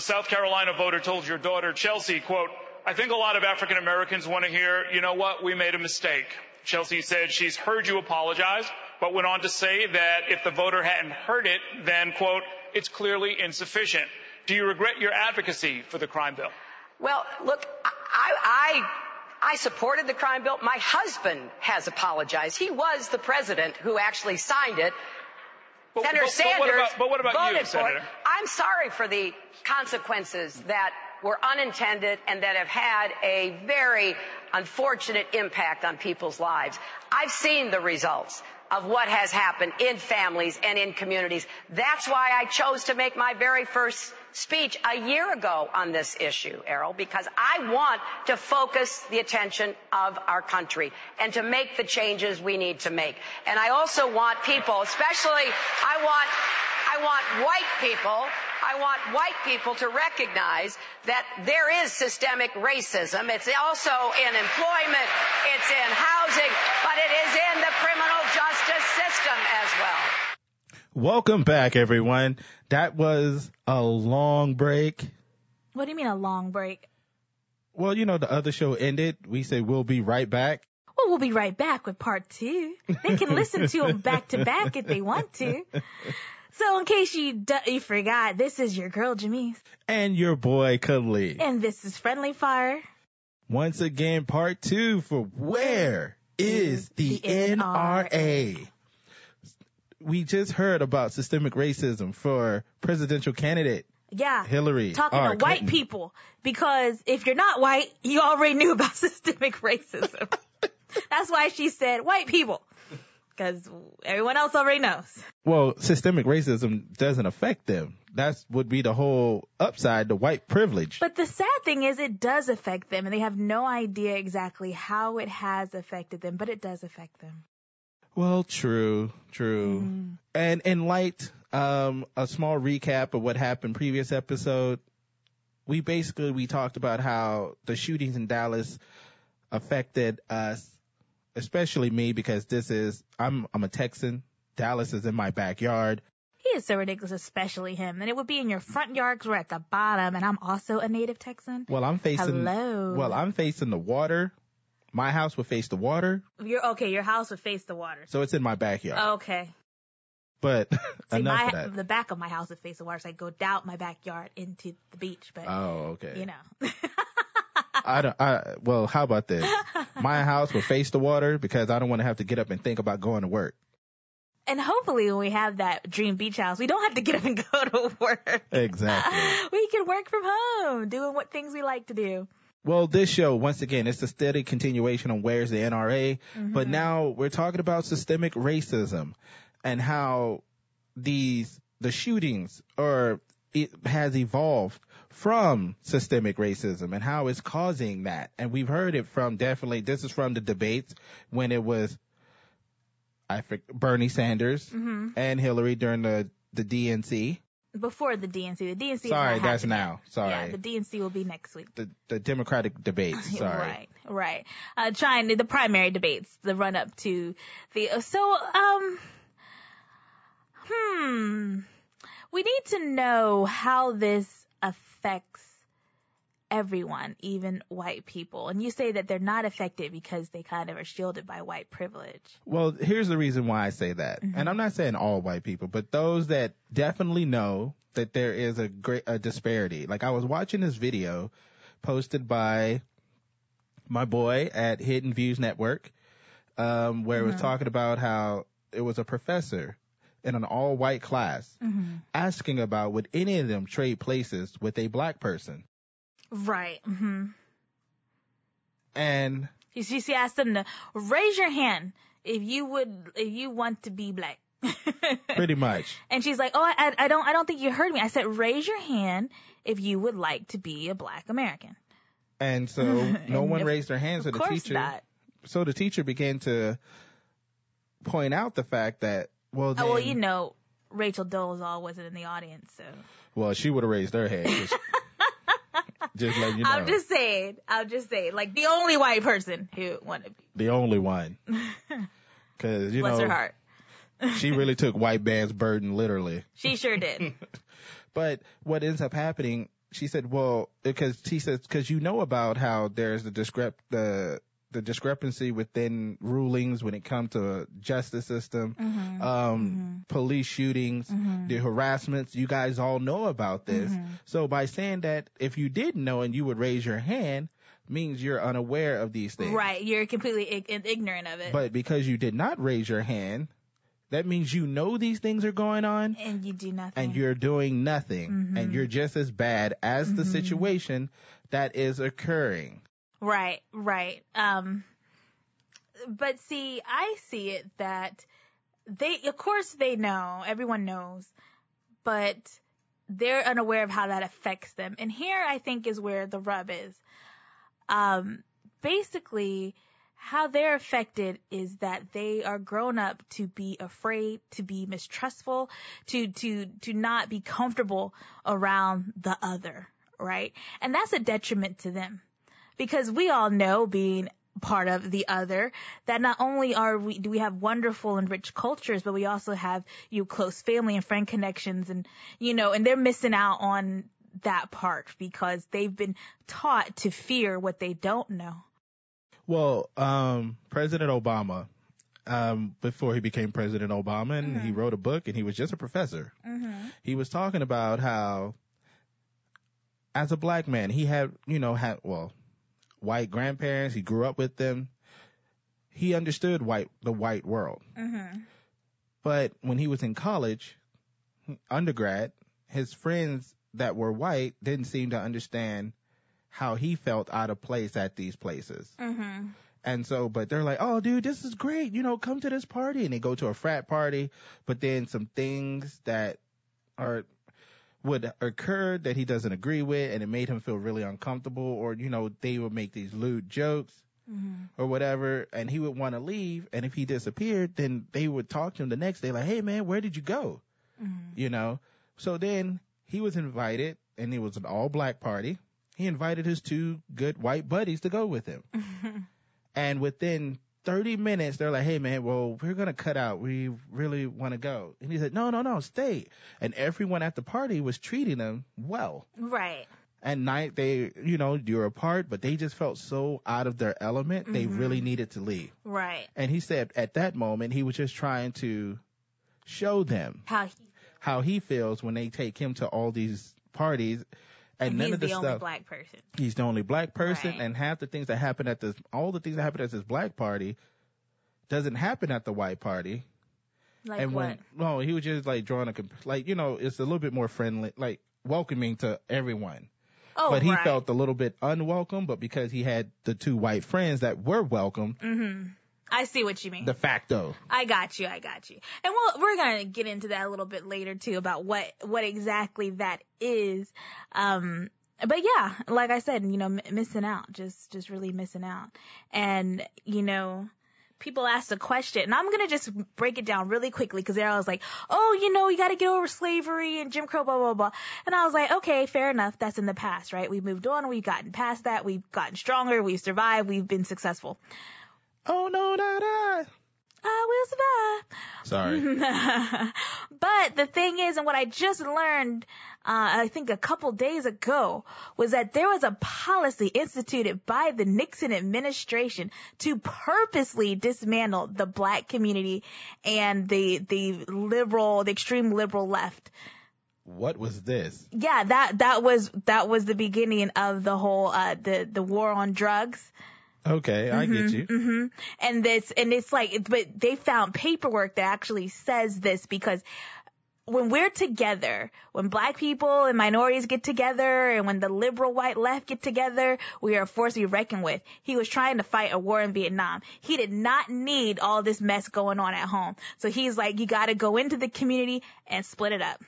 A South Carolina voter told your daughter, Chelsea, quote, I think a lot of African Americans want to hear, you know what, we made a mistake. Chelsea said she's heard you apologize, but went on to say that if the voter hadn't heard it, then, quote, it's clearly insufficient. Do you regret your advocacy for the crime bill? Well, look, I, I, I supported the crime bill. My husband has apologized. He was the president who actually signed it. But, Senator but, Sanders but what about, but what about voted you, for it. I'm sorry for the consequences that were unintended and that have had a very unfortunate impact on people's lives. I've seen the results of what has happened in families and in communities. That's why I chose to make my very first speech a year ago on this issue, Errol, because I want to focus the attention of our country and to make the changes we need to make. And I also want people, especially I want I want white people, I want white people to recognize that there is systemic racism. It's also in employment, it's in housing, but it is in the criminal justice system as well. Welcome back, everyone. That was a long break. What do you mean a long break? Well, you know, the other show ended. We say we'll be right back. Well, we'll be right back with part two. They can listen to them back to back if they want to. So in case you, d- you forgot, this is your girl Jamise. And your boy, Khalid. And this is Friendly Fire. Once again, part two for Where is the, The NRA? NRA? We just heard about systemic racism for presidential candidate Yeah. Hillary. Talking R. to white Clinton. people. Because if you're not white, you already knew about systemic racism. That's why she said white people. Because everyone else already knows. Well, systemic racism doesn't affect them. That's would be the whole upside, the white privilege. But the sad thing is it does affect them and they have no idea exactly how it has affected them, but it does affect them. Well, true, true. Mm-hmm. And in light, um, a small recap of what happened previous episode, we basically, we talked about how the shootings in Dallas affected us, especially me because this is, I'm, I'm a Texan. Dallas is in my backyard. He is so ridiculous, especially him. And it would be in your front yard 'cause we're at the bottom and I'm also a native Texan. Well, I'm facing, Hello. well, I'm facing the water. My house would face the water, You're okay, your house would face the water. so it's in my backyard. Okay. But See, enough my, of that. the back of my house would face the water, so I go down my backyard into the beach, but Oh, okay. you know. I don't, I, well, how about this? My house will face the water because I don't want to have to get up and think about going to work. and hopefully when we have that dream beach house, we don't have to get up and go to work. Exactly. we can work from home, doing what things we like to do. Well, this show, once again, it's a steady continuation on Where's the NRA, but mm-hmm. now we're talking about systemic racism and how these, the shootings or it has evolved from systemic racism and how it's causing that. And we've heard it from definitely, this is from the debates when it was, I think, Bernie Sanders and Hillary during the, the DNC. Before the DNC, the DNC. Sorry, that's happening. now. Sorry. Yeah, the DNC will be next week. the, the Democratic debates. Sorry. Right, right. Uh, trying the primary debates, the run up to the, so, um, hmm, we need to know how this affects everyone, even white people. And you say that they're not affected because they kind of are shielded by white privilege. Well, here's the reason why I say that. And I'm not saying all white people, but those that definitely know that there is a great a disparity. Like I was watching this video posted by my boy at Hidden Views Network, um, where it was talking about how it was a professor in an all white class asking about would any of them trade places with a black person. Right. hmm And You see, she asked them to raise your hand if you would, if you want to be black. pretty much. And she's like, "Oh, I, I don't, I don't think you heard me. I said raise your hand if you would like to be a Black American." And so no And one if- raised their hands, so the teacher not. so the teacher began to point out the fact that Oh, well, then, Oh, well, you know, Rachel Dolezal wasn't in the audience, so well, she would have raised her hand. Just, just letting you know, I'm just saying, I'm just saying, like the only white person who wanted to be. the only one. Because you Bless know, her heart. She really took white man's burden literally. She sure did. But what ends up happening, she said, well, because she says, because you know about how there's the discrep the the discrepancy within rulings when it comes to justice system, Mm-hmm. um, police shootings, the harassments. You guys all know about this. Mm-hmm. So by saying that, if you didn't know and you would raise your hand, means you're unaware of these things. Right. You're completely ig- ignorant of it. But because you did not raise your hand, that means you know these things are going on and you do nothing. and you're doing nothing Mm-hmm. and you're just as bad as the situation that is occurring. Right, right. Um, but see, I see it that they, of course they know, everyone knows, but they're unaware of how that affects them. And here I think is where the rub is. Um, basically, how they're affected is that they are grown up to be afraid, to be mistrustful, to, to, to not be comfortable around the other, right? And that's a detriment to them because we all know being part of the other that not only are we do we have wonderful and rich cultures but we also have you know, close family and friend connections and you know and they're missing out on that part because they've been taught to fear what they don't know. Well, um, President Obama, um, before he became President Obama, and he wrote a book, and he was just a professor. He was talking about how, as a black man, he had, you know, had well, white grandparents. He grew up with them. He understood white the white world. Mm-hmm. But when he was in college, undergrad, his friends that were white didn't seem to understand how he felt out of place at these places. Mm-hmm. And so, but they're like, oh, dude, this is great. You know, come to this party. And they go to a frat party, but then some things that are, would occur that he doesn't agree with and it made him feel really uncomfortable or, you know, they would make these lewd jokes mm-hmm. or whatever and he would want to leave. And if he disappeared, then they would talk to him the next day like, hey man, where did you go? Mm-hmm. You know? So then he was invited and it was an all black party. He invited his two good white buddies to go with him. And within 30 minutes, they're like, hey man, well, we're going to cut out. We really want to go. And he said, no, no, no, stay. And everyone at the party was treating him well. right And night they, you know, you're apart, but they just felt so out of their element. They mm-hmm. really needed to leave. right And he said at that moment, he was just trying to show them how he, how he feels when they take him to all these parties. And, and none he's of the the only black person. he's the only black person Right. and half the things that happen at this all the things that happen at this black party doesn't happen at the white party. Like and what? When no he was just like drawing a comp- like you know it's a little bit more friendly like welcoming to everyone. Oh but he right. felt a little bit unwelcome but because he had the two white friends that were welcome mm-hmm. I see what you mean de facto I got you. I got you. And we'll, we're going to get into that a little bit later too about what, what exactly that is. Um, but yeah, like I said, you know, m- missing out, just, just really missing out. And, you know, people ask the question and I'm going to just break it down really quickly because they're always like, oh, you know, you got to get over slavery and Jim Crow, blah, blah, blah. And I was like, okay, fair enough. That's in the past, right? We've moved on. We've gotten past that. We've gotten stronger. We've survived. We've been successful. Oh no not I. I will survive. sorry but the thing is, and what I just learned, uh, I think a couple days ago, was that there was a policy instituted by the Nixon administration to purposely dismantle the black community and the, the liberal, the extreme liberal left. what was this Yeah, that, that was, that was the beginning of the whole, uh, the, the war on drugs. Okay i get you. mhm and this and it's like but they found paperwork that actually says this because when we're together when black people and minorities get together and when the liberal white left get together we are a force to be reckoned with. He was trying to fight a war in vietnam. He did not need all this mess going on at home. So he's like you got to go into the community and split it up.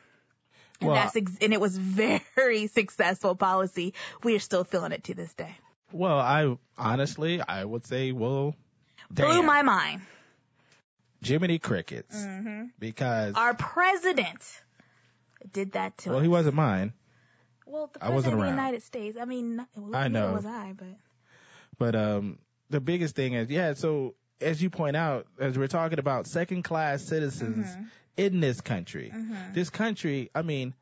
And Well, that's ex- and it was very successful policy. We are still feeling it to this day well i honestly i would say well blew my mind jiminy crickets Mm-hmm. because our president did that to well us. he wasn't mine well, the I wasn't president of the. United States. I mean, I know. was I, but But um, the biggest thing is, yeah. So as you point out, as we're talking about second class citizens Mm-hmm. in this country, this country, I mean,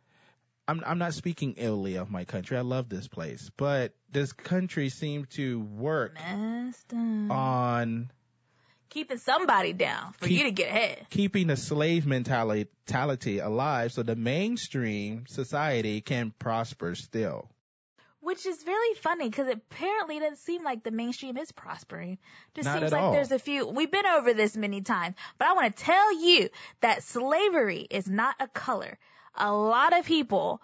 I'm, I'm not speaking illy of my country. I love this place, but this country seems to work on Keeping somebody down for Keep- you to get ahead. keeping the slave mentality alive so the mainstream society can prosper still. Which is really funny because apparently it doesn't seem like the mainstream is prospering. Just Not seems like all. there's a few. We've been over this many times, but I want to tell you that slavery is not a color. A lot of people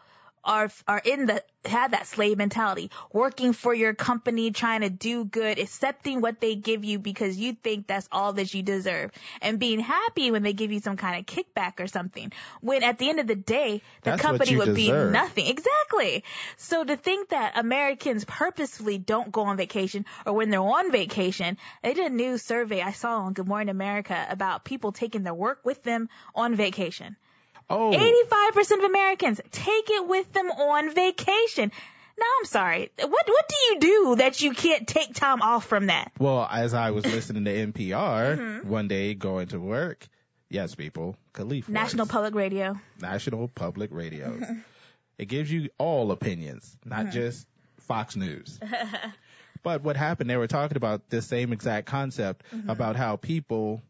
are are in the have that slave mentality, working for your company, trying to do good, accepting what they give you because you think that's all that you deserve, and being happy when they give you some kind of kickback or something. When at the end of the day, the That's company would deserve. be nothing. Exactly. So to think that Americans purposefully don't go on vacation or when they're on vacation, they did a new survey I saw on Good Morning America about people taking their work with them on vacation. Oh, 85% of Americans take it with them on vacation. Now I'm sorry. What what do you do that you can't take time off from that? well, as I was listening to NPR Mm-hmm. one day going to work, yes, people, Khalif National. Public Radio. National Public Radio. it gives you all opinions, not just Fox News. but what happened, they were talking about this same exact concept about how people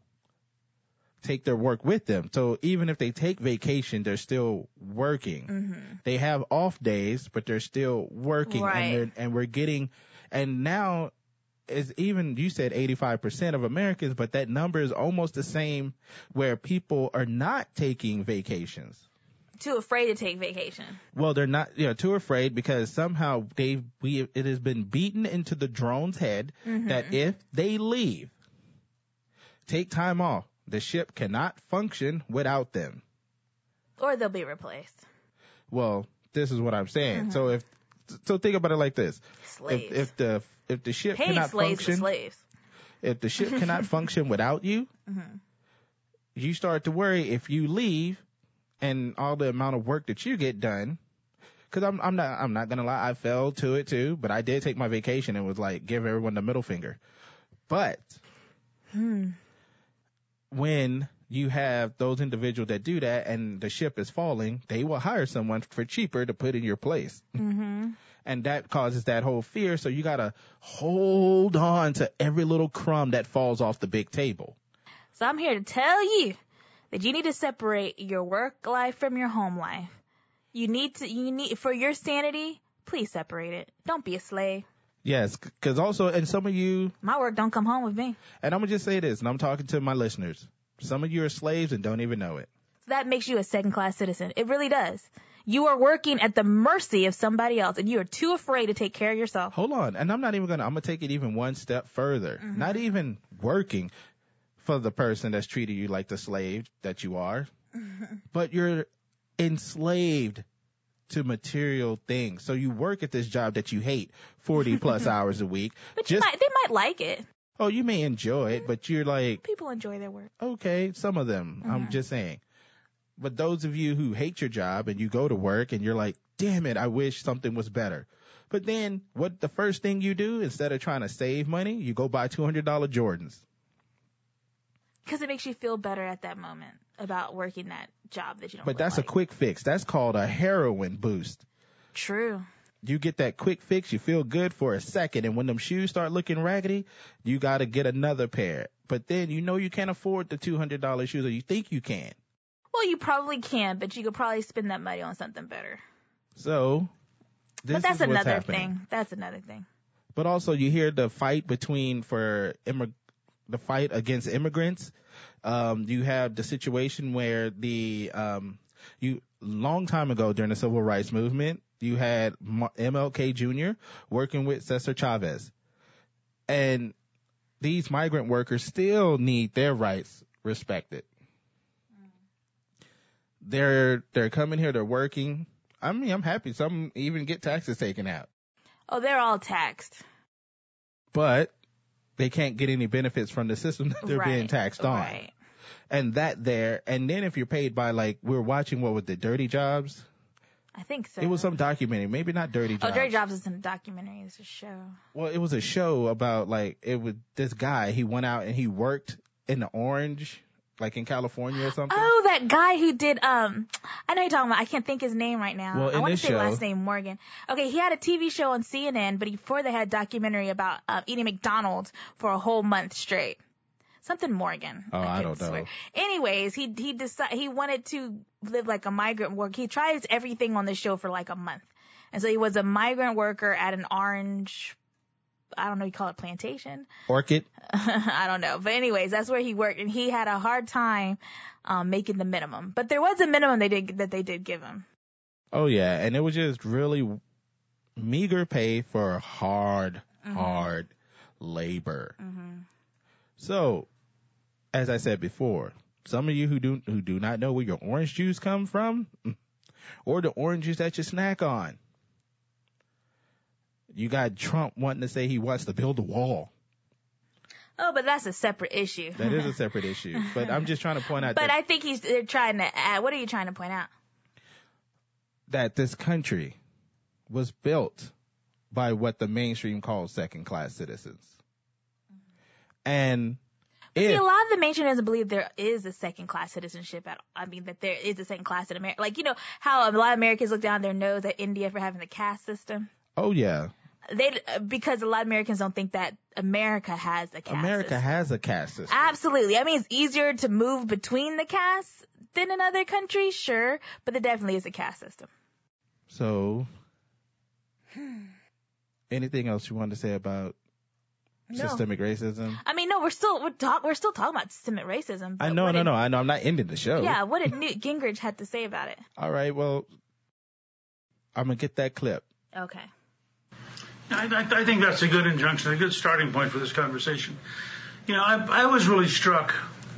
take their work with them. So even if they take vacation, they're still working. Mm-hmm. They have off days, but they're still working Right. and they're, and we're getting, and now is even, you said 85% of Americans, but that number is almost the same where people are not taking vacations. Too afraid to take vacation. Well, they're not, you know, too afraid because somehow they, we, it has been beaten into the drone's head mm-hmm. that if they leave, take time off, the ship cannot function without them. Or they'll be replaced. Well, this is what I'm saying. So mm-hmm. if, so think about it like this. Slaves. If, if the, if the ship Paid cannot slaves function, slaves. if the ship cannot function without you, mm-hmm. you start to worry if you leave and all the amount of work that you get done. Cause I'm, I'm not, I'm not gonna lie, I fell to it too, but I did take my vacation and was like, give everyone the middle finger. But hmm. When you have those individuals that do that and the ship is falling, they will hire someone for cheaper to put in your place. Mm-hmm. And that causes that whole fear. So you gotta hold on to every little crumb that falls off the big table. So I'm here to tell you that you need to separate your work life from your home life. You need to, you need, for your sanity, please separate it. Don't be a slave. Yes, because also, and some of you, My work don't come home with me. and I'm gonna just say this, and I'm talking to my listeners. Some of you are slaves and don't even know it. So that makes you a second class citizen. It really does. You are working at the mercy of somebody else and you are too afraid to take care of yourself. Hold on, and I'm not even gonna. I'm gonna take it even one step further. Mm-hmm. Not even working for the person that's treating you like the slave that you are, but you're enslaved to material things. So you work at this job that you hate, 40 plus hours a week. But you Just might, they might like it. oh, you may enjoy it, but you're like, People enjoy their work. okay, some of them. I'm uh-huh. just saying. But those of you who hate your job and you go to work and you're like, damn it, I wish something was better. But then what the first thing you do instead of trying to save money, you go buy $200 Jordans. Because it makes you feel better at that moment about working that job that you don't But that's a quick fix. That's called a heroin boost. True. You get that quick fix, you feel good for a second, and when them shoes start looking raggedy, you gotta get another pair. But then you know you can't afford the $200 shoes, or you think you can. Well, you probably can, but you could probably spend that money on something better. So, this but that's another thing. That's another thing. But also you hear the fight between for immig- the fight against immigrants. Um, you have the situation where the, um, you, long time ago during the civil rights movement, you had MLK Jr. working with Cesar Chavez. And these migrant workers still need their rights respected. They're, they're coming here, they're working. I mean, I'm happy. Some even get taxes taken out. Oh, they're all taxed. but they can't get any benefits from the system that they're being taxed on. Right. And that there, and then if you're paid by like, we are watching what with the dirty jobs. I think so. It was some documentary, maybe not Dirty Jobs. Oh, Dirty Jobs is a documentary. It's a show. Well, it was a show about like it was this guy. He went out and he worked in the orange, like in California or something. Oh, that guy who did um I know you're talking about I can't think his name right now. Well, I want to say show- last name Morgan. Okay, he had a TV show on CNN, but before they had a documentary about uh, eating McDonald's for a whole month straight. Something Morgan. Oh, I couldn't don't know. Anyways, he he decided he wanted to live like a migrant worker. He tries everything on the show for like a month, and so he was a migrant worker at an orange. I don't know. You call it plantation. Orchid. I don't know. But anyways, that's where he worked and he had a hard time um making the minimum. But there was a minimum they did that they did give him. Oh yeah, and it was just really meager pay for hard, hard labor. So, as I said before, some of you who do who do not know where your orange juice come from, or the oranges that you snack on, you got Trump wanting to say he wants to build a wall. Oh, but that's a separate issue. That is a separate issue, but I'm just trying to point out but I think he's they're trying to add what are you trying to point out? that this country was built by what the mainstream calls second class citizens. And See, a lot of the mainstream doesn't believe there is a second class citizenship at all. I mean that there is a second class in America. Like, you know, how a lot of Americans look down their nose at India for having the caste system. oh yeah, They because a lot of Americans don't think that America has a caste America system. has a caste system. Absolutely. I mean, it's easier to move between the castes than in other countries, sure, but there definitely is a caste system. So, anything else you want to say about No. systemic racism? I mean, no, we're still we're talk we're still talking about systemic racism. I know, no, did- no, I know. I'm not ending the show. Yeah, what did Newt Gingrich had to say about it? All right. Well, I'm gonna get that clip. Okay. I, think that's a good injunction, a good starting point for this conversation. You know, I, was really struck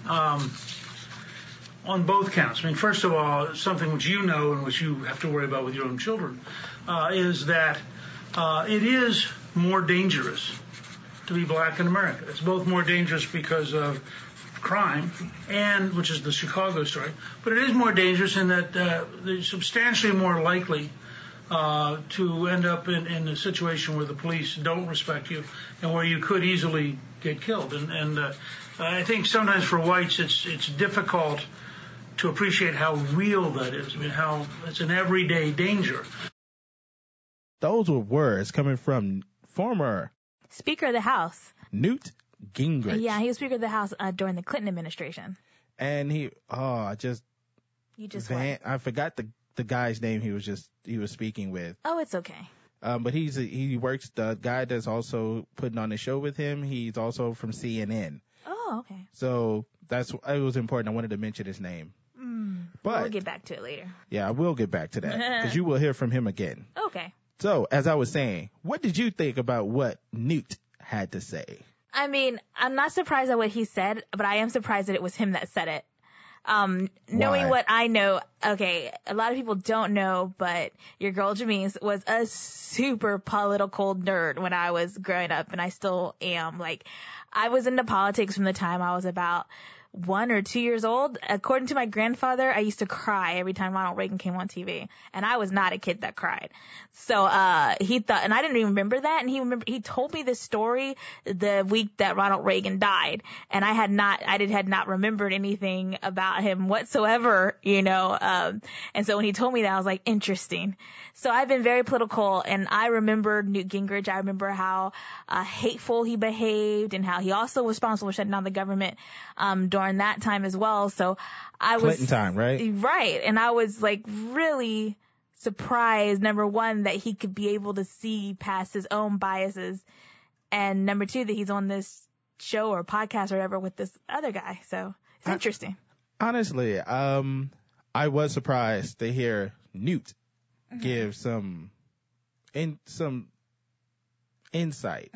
um, on both counts. I mean, first of all, something which you know and which you have to worry about with your own children uh, is that uh, it is more dangerous to be black in America. It's both more dangerous because of crime, and which is the Chicago story, but it is more dangerous in that uh, they're substantially more likely uh, to end up in, in a situation where the police don't respect you and where you could easily get killed. And, and uh, I think sometimes for whites, it's it's difficult to appreciate how real that is. I mean, how it's an everyday danger. Those were words coming from former Speaker of the House. Newt Gingrich. Yeah, he was Speaker of the House uh, during the Clinton administration. And he, oh, I just, You just Van. I forgot the the guy's name. He was just he was speaking with. Oh, it's okay. Um, but he's a, he works the guy that's also putting on the show with him. He's also from CNN. Oh, okay. So that's why it was important. I wanted to mention his name. But we'll get back to it later. yeah, I will get back to that because you will hear from him again. Okay. So as I was saying, what did you think about what Newt had to say? I mean, I'm not surprised at what he said, but I am surprised that it was him that said it. Um, knowing Why? what I know, okay, a lot of people don't know, but your girl Jamise was a super political nerd when I was growing up, and I still am. Like, I was into politics from the time I was about one or two years old. According to my grandfather, I used to cry every time Ronald Reagan came on TV, and I was not a kid that cried. So, uh, he thought, and I didn't even remember that, and he remember, he told me this story the week that Ronald Reagan died, and I had not, I did, had not remembered anything about him whatsoever, you know, um, and so when he told me that, I was like, interesting. So I've been very political, and I remember Newt Gingrich. I remember how uh, hateful he behaved, and how he also was responsible for shutting down the government um, during that time as well. So I was Clinton time, right? Right. And I was like really surprised, number one, that he could be able to see past his own biases. And number two, that he's on this show or podcast or whatever with this other guy. So it's I- interesting. Honestly, um, I was surprised to hear Newt give some in some insight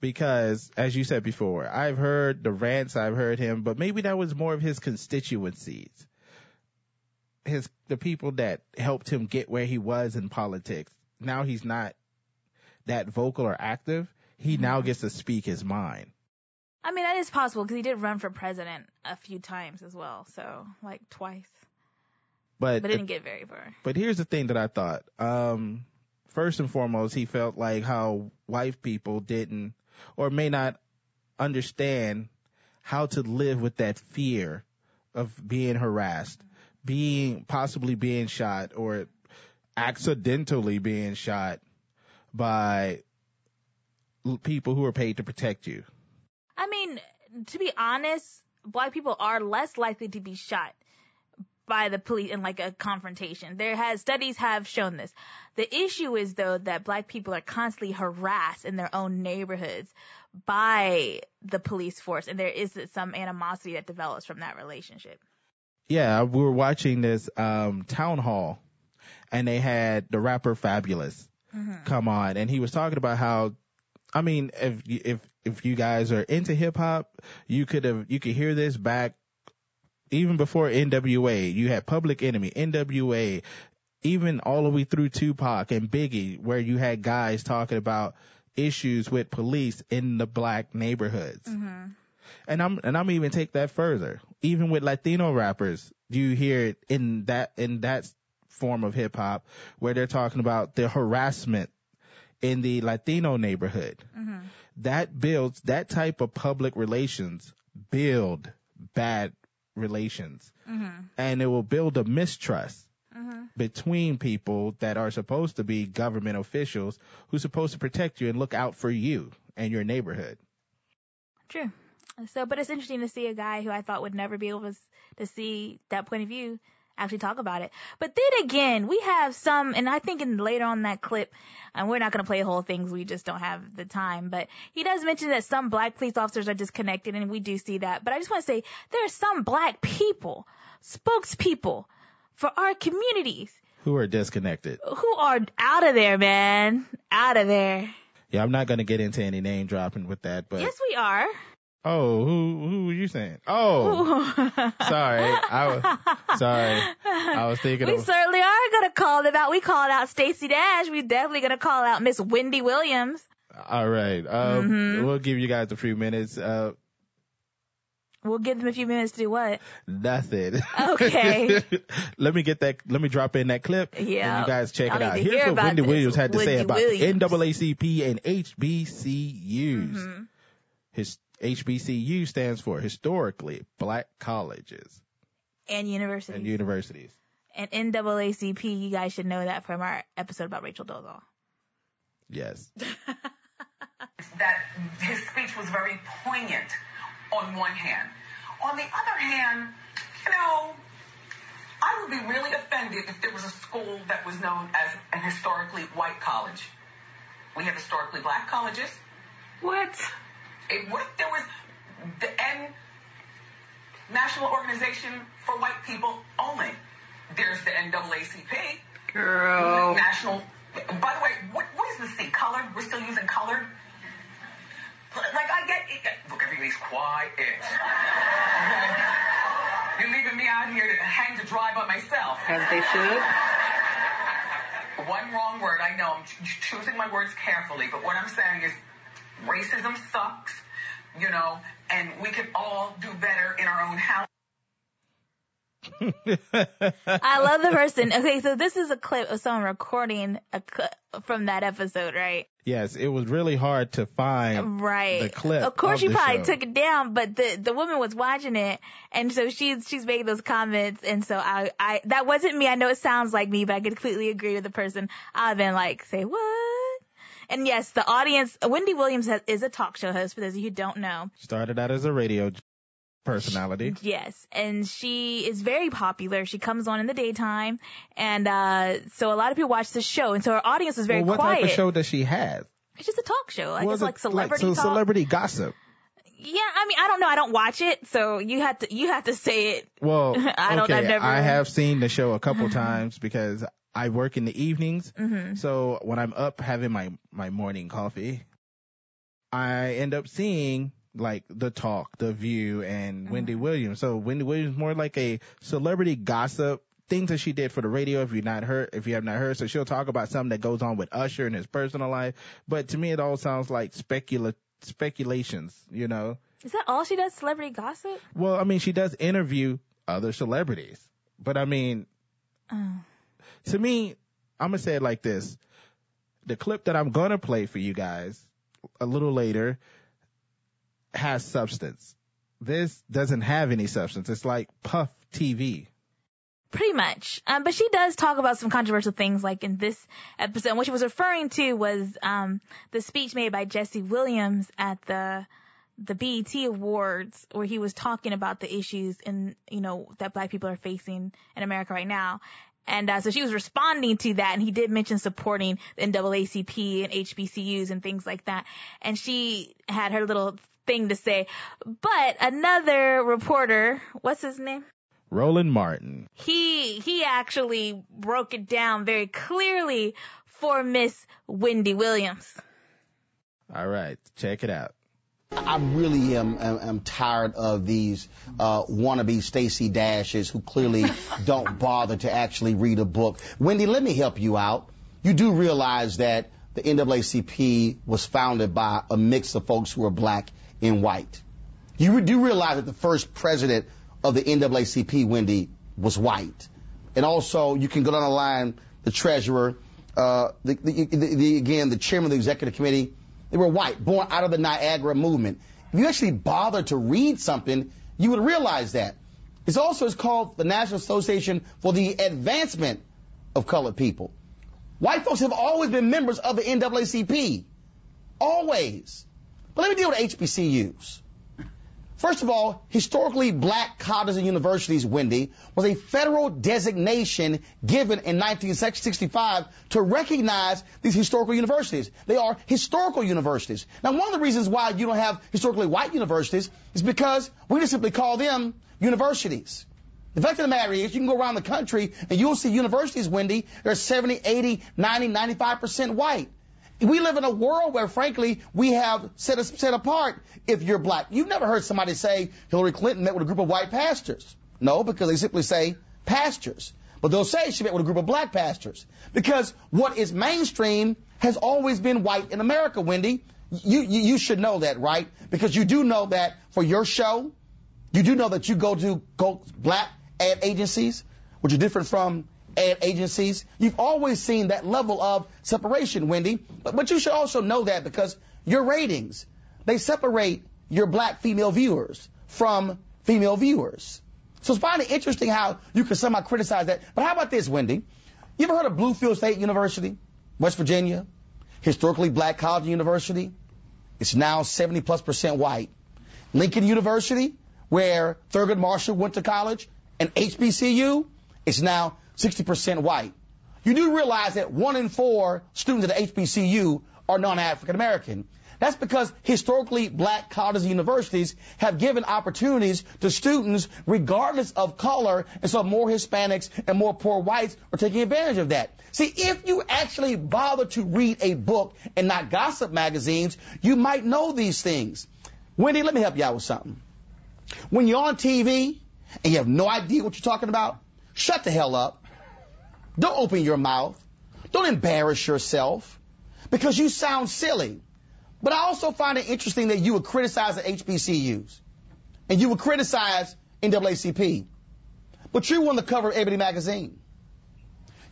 because as you said before, I've heard the rants, I've heard him, but maybe that was more of his constituencies. His the people that helped him get where he was in politics. Now he's not that vocal or active. He now gets to speak his mind. I mean, that is possible because he did run for president a few times as well. So like twice. But But it didn't get very far. but here's the thing that I thought. Um, first and foremost, he felt like how white people didn't or may not understand how to live with that fear of being harassed, being possibly being shot or accidentally being shot by people who are paid to protect you. I mean, to be honest, black people are less likely to be shot by the police in like a confrontation. There has studies have shown this. The issue is though that black people are constantly harassed in their own neighborhoods by the police force and there is some animosity that develops from that relationship. Yeah, we were watching this um town hall and they had the rapper Fabolous come on and he was talking about how I mean if you- if if you guys are into hip hop, you could have you could hear this back even before NWA. You had Public Enemy, NWA, even all the way through Tupac and Biggie where you had guys talking about issues with police in the black neighborhoods. Mm-hmm. And I'm and I'm even take that further. Even with Latino rappers, you hear it in that in that form of hip hop where they're talking about the harassment in the Latino neighborhood. Mm-hmm. That builds that type of public relations build bad relations. Mm-hmm. And it will build a mistrust mm-hmm. between people that are supposed to be government officials who's supposed to protect you and look out for you and your neighborhood. True. So, but it's interesting to see a guy who I thought would never be able to, to see that point of view actually talk about it. But then again, we have some, and I think in later on that clip, and we're not going to play whole things. we just don't have the time, but he does mention that some black police officers are disconnected, and we do see that. But I just want to say, there are some black people, spokespeople for our communities Who are disconnected. who are out of there, man. Out of there. Yeah, I'm not gonna get into any name dropping with that, but Yes, we are. Oh, who who were you saying? Oh, sorry, I was sorry. I was thinking We of certainly are gonna call them out. We called out Stacey Dash. We definitely gonna call out Miss Wendy Williams. all right. Um, Mm-hmm. we'll give you guys a few minutes. Uh, We'll give them a few minutes to do what? nothing. Okay. let me get that. Let me drop in that clip. Yeah. And you guys check it out. Here's what Wendy. Williams had to say about Williams. NAACP and HBCUs. Mm-hmm. His HBCU stands for historically black colleges And university. and universities. And NAACP, you guys should know that from our episode about Rachel Dolezal. Yes. that his speech was very poignant on one hand. On the other hand, you know, I would be really offended if there was a school that was known as an historically white college. We have historically black colleges. What? It, what? There was the N National Organization for White People only. There's the NAACP. Girl. National. By the way, what, what is the C? Colored? We're still using colored? Like I get it. Look, everybody's quiet. You're leaving me out here to hang to dry by myself. As they should. One wrong word, I know. I'm ch- choosing my words carefully, but what I'm saying is racism sucks, you know, and we can all do better in our own house. I love the person. Okay, so this is a clip of someone recording a cl- from that episode, right? Yes, it was really hard to find Right. the clip. Of course, of she the probably show. took it down, but the the woman was watching it, and so she's she's making those comments, and so I I that wasn't me. I know it sounds like me, but I completely agree with the person. I've been like, say what? And yes, the audience. Wendy Williams has, is a talk show host. For those of you who don't know, Started out as a radio personality. Yes, and she is very popular. She comes on in the daytime, and uh so a lot of people watch the show, and so her audience is very well, what quiet. type of show does she have? It's just a talk show. I guess like celebrity so talk. celebrity gossip. yeah, I mean, I don't know. I don't watch it, so you have to you have to say it. Well, I don't- okay, I've never- I have seen the show a couple times because I work in the evenings. Mm-hmm. So when I'm up having my my morning coffee, I end up seeing like the talk, the view, and Mm-hmm. Wendy Williams. So Wendy Williams more like a celebrity gossip things that she did for the radio. If you're not heard, if you have not heard, so she'll talk about something that goes on with Usher in his personal life. But to me, it all sounds like specula speculations. You know. Is that all she does? Celebrity gossip? Well, I mean, she does interview other celebrities, but I mean, Oh. To me, I'm gonna say it like this. The clip that I'm gonna play for you guys a little later has substance. This doesn't have any substance. It's like puff TV. Pretty much. Um, but she does talk about some controversial things like in this episode. And what she was referring to was, um, the speech made by Jesse Williams at the, the BET Awards where he was talking about the issues in, you know, that black people are facing in America right now. And uh, so she was responding to that, and he did mention supporting the NAACP and HBCUs and things like that. And she had her little thing to say. But another reporter, what's his name? Roland Martin. He he actually broke it down very clearly for Miss Wendy Williams. All right, check it out. I really am, am, am tired of these uh, wannabe Stacey Dashes who clearly don't bother to actually read a book. Wendy, let me help you out. You do realize that the NAACP was founded by a mix of folks who are black and white. You do realize that the first president of the NAACP, Wendy, was white. And also, you can go down the line, the treasurer, uh, the, the, the, the, again, the chairman of the executive committee, they were white, born out of the Niagara movement. If you actually bother to read something, you would realize that. It's also it's called the National Association for the Advancement of Colored People. White folks have always been members of the NAACP. Always. But let me deal with HBCUs. First of all, historically black colleges and universities, Wendy, was a federal designation given in 1965 to recognize these historical universities. They are historical universities. Now, one of the reasons why you don't have historically white universities is because we just simply call them universities. The fact of the matter is, you can go around the country and you'll see universities, Wendy, that are 70, 80, 90, 95% white we live in a world where, frankly, we have set, us, set apart if you're black. You've never heard somebody say Hillary Clinton met with a group of white pastors. No, because they simply say pastors. But they'll say she met with a group of black pastors. Because what is mainstream has always been white in America, Wendy. You, you, you should know that, right? Because you do know that for your show, you do know that you go to go black ad agencies, which are different from agencies. You've always seen that level of separation, Wendy. But, but you should also know that because your ratings, they separate your black female viewers from female viewers. So it's finally interesting how you can somehow criticize that. But how about this, Wendy? You ever heard of Bluefield State University, West Virginia? Historically black college university. It's now 70 plus percent white. Lincoln University, where Thurgood Marshall went to college, and HBCU, it's now 60% white. You do realize that one in four students at the HBCU are non-African American. That's because historically black colleges and universities have given opportunities to students regardless of color, and so more Hispanics and more poor whites are taking advantage of that. See, if you actually bother to read a book and not gossip magazines, you might know these things. Wendy, let me help you out with something. When you're on TV and you have no idea what you're talking about, shut the hell up don't open your mouth. Don't embarrass yourself because you sound silly. But I also find it interesting that you would criticize the HBCUs and you would criticize NAACP. But you were on the cover of Ebony Magazine.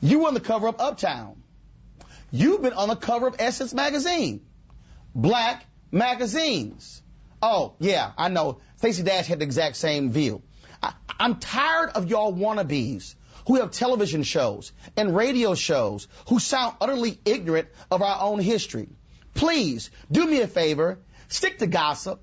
You were on the cover of Uptown. You've been on the cover of Essence Magazine. Black magazines. Oh, yeah, I know. Stacey Dash had the exact same view. I, I'm tired of y'all wannabes who have television shows and radio shows who sound utterly ignorant of our own history. Please do me a favor, stick to gossip,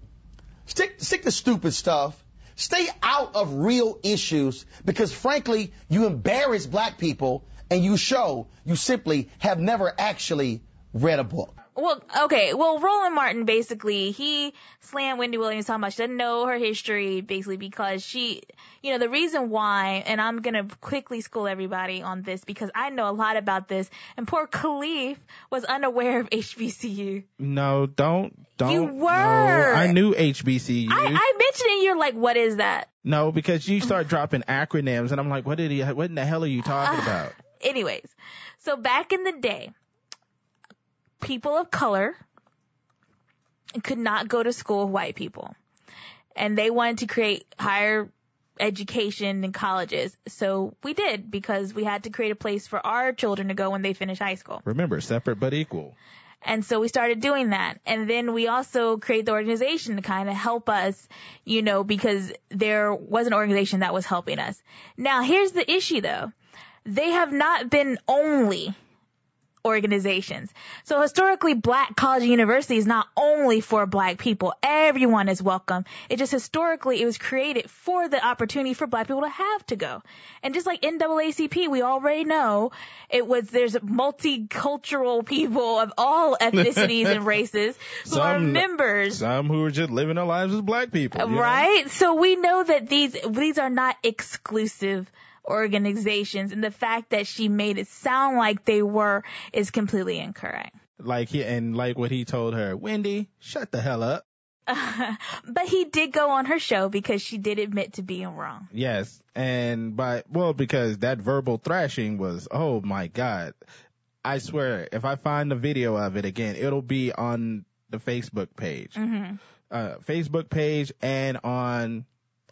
stick, stick to stupid stuff, stay out of real issues because frankly, you embarrass black people and you show you simply have never actually read a book. Well, okay. Well, Roland Martin basically he slammed Wendy Williams how much doesn't know her history basically because she, you know, the reason why, and I'm gonna quickly school everybody on this because I know a lot about this, and poor Khalif was unaware of HBCU. No, don't, don't. You were. No, I knew HBCU. I, I mentioned it. You're like, what is that? No, because you start dropping acronyms, and I'm like, what did he? What in the hell are you talking uh, about? Anyways, so back in the day people of color could not go to school with white people. And they wanted to create higher education and colleges. So we did because we had to create a place for our children to go when they finish high school. Remember, separate but equal. And so we started doing that. And then we also created the organization to kind of help us, you know, because there was an organization that was helping us. Now here's the issue though. They have not been only organizations. So historically, black college and university is not only for black people. Everyone is welcome. It just historically, it was created for the opportunity for black people to have to go. And just like NAACP, we already know it was, there's multicultural people of all ethnicities and races who some, are members. Some who are just living their lives as black people. Right? Know? So we know that these, these are not exclusive organizations and the fact that she made it sound like they were is completely incorrect. Like he, and like what he told her, Wendy, shut the hell up. but he did go on her show because she did admit to being wrong. Yes. And by, well, because that verbal thrashing was, oh my God. I swear, if I find the video of it again, it'll be on the Facebook page. Mm-hmm. Uh, Facebook page and on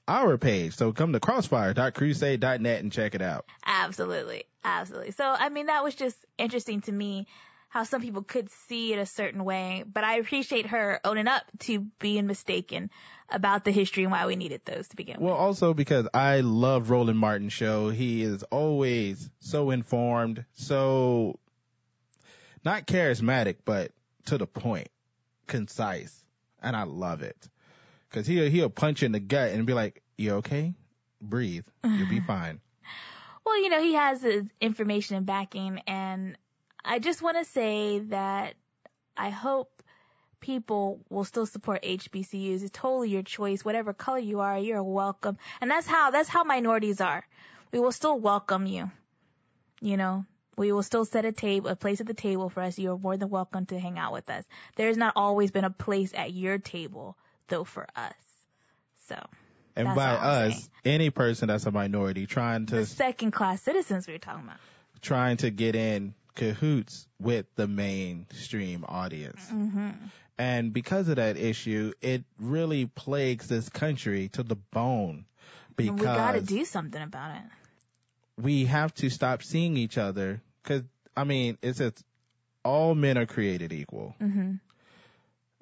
our page. So come to crossfire.crusade.net and check it out. Absolutely. Absolutely. So, I mean, that was just interesting to me how some people could see it a certain way, but I appreciate her owning up to being mistaken about the history and why we needed those to begin well, with. Well, also because I love Roland Martin's show. He is always so informed, so not charismatic, but to the point, concise, and I love it. Cause he'll, he'll punch you in the gut and be like, you okay? Breathe. You'll be fine. well, you know, he has his information and backing and I just want to say that I hope people will still support HBCUs. It's totally your choice. Whatever color you are, you're welcome. And that's how, that's how minorities are. We will still welcome you. You know, we will still set a table, a place at the table for us. You're more than welcome to hang out with us. There's not always been a place at your table though for us. So. And by us, saying. any person that's a minority trying to. The second class citizens we are talking about. Trying to get in cahoots with the mainstream audience. Mm-hmm. And because of that issue, it really plagues this country to the bone. Because we gotta do something about it. We have to stop seeing each other because, I mean, it's, it's all men are created equal. Mm-hmm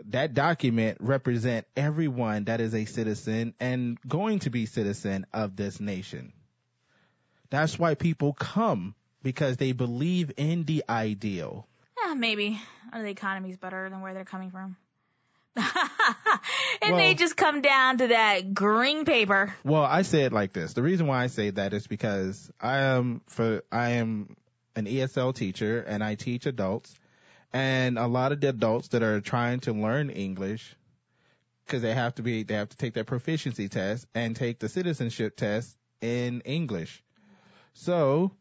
that document represent everyone that is a citizen and going to be citizen of this nation. That's why people come because they believe in the ideal. Yeah, maybe. The economy's better than where they're coming from. it well, may just come down to that green paper. Well, I say it like this. The reason why I say that is because I am for I am an ESL teacher and I teach adults and a lot of the adults that are trying to learn English because they have to be they have to take their proficiency test and take the citizenship test in English. So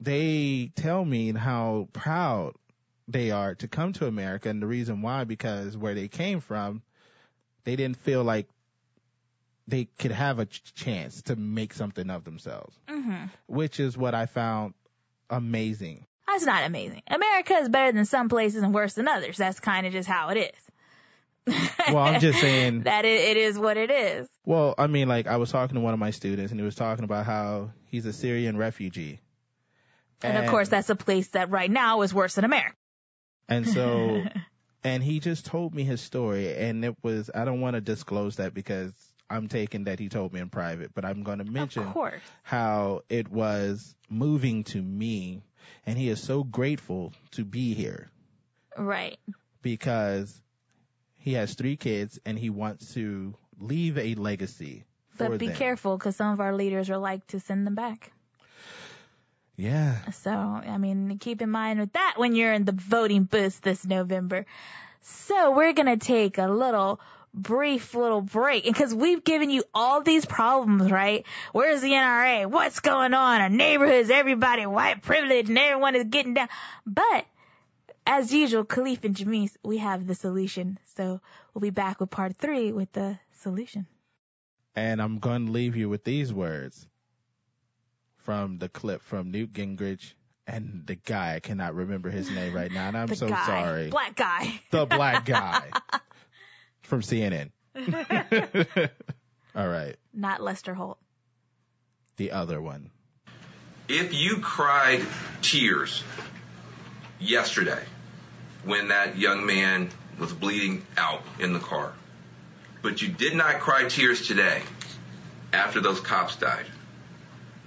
they tell me how proud they are to come to America and the reason why because where they came from they didn't feel like they could have a ch- chance to make something of themselves. Mm-hmm. Which is what I found amazing. That's not amazing. America is better than some places and worse than others. That's kind of just how it is. well, I'm just saying that it, it is what it is. Well, I mean, like I was talking to one of my students and he was talking about how he's a Syrian refugee. And, and of course, that's a place that right now is worse than America. And so, and he just told me his story and it was, I don't want to disclose that because I'm taking that he told me in private, but I'm going to mention how it was moving to me and he is so grateful to be here. Right. Because he has three kids and he wants to leave a legacy. But be them. careful because some of our leaders are like to send them back. Yeah. So, I mean, keep in mind with that when you're in the voting booth this November. So we're going to take a little brief little break. Cause we've given you all these problems, right? Where's the NRA? What's going on? Our neighborhoods, everybody white privilege and everyone is getting down. But as usual, Khalif and Jamise, we have the solution. So we'll be back with part three with the solution. And I'm going to leave you with these words from the clip from Newt Gingrich and the guy, I cannot remember his name right now, and I'm the so guy. sorry. Black guy. The black guy. from CNN. All right. Not Lester Holt. The other one. If you cried tears yesterday when that young man was bleeding out in the car, but you did not cry tears today after those cops died,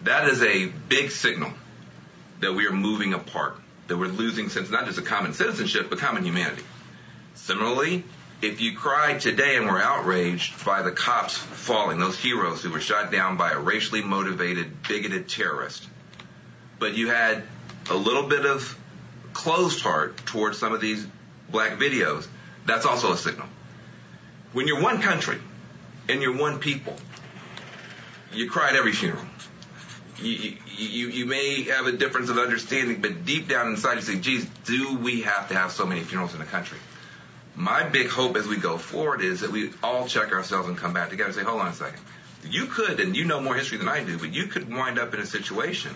that is a big signal that we are moving apart, that we're losing sense not just of common citizenship, but common humanity. Similarly, if you cried today and were outraged by the cops falling, those heroes who were shot down by a racially motivated, bigoted terrorist, but you had a little bit of closed heart towards some of these black videos, that's also a signal. When you're one country and you're one people, you cry at every funeral. You, you, you may have a difference of understanding, but deep down inside you say, geez, do we have to have so many funerals in the country? My big hope as we go forward is that we all check ourselves and come back together and say, hold on a second. You could, and you know more history than I do, but you could wind up in a situation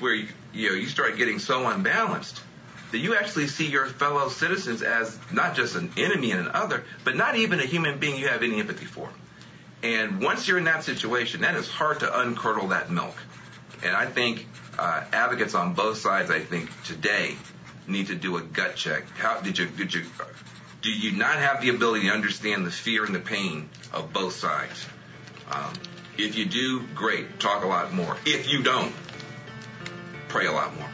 where you, you know you start getting so unbalanced that you actually see your fellow citizens as not just an enemy and an other, but not even a human being you have any empathy for. And once you're in that situation, that is hard to uncurdle that milk. And I think uh, advocates on both sides, I think today, need to do a gut check. How did you did you do you not have the ability to understand the fear and the pain of both sides? Um, if you do, great, talk a lot more. If you don't, pray a lot more.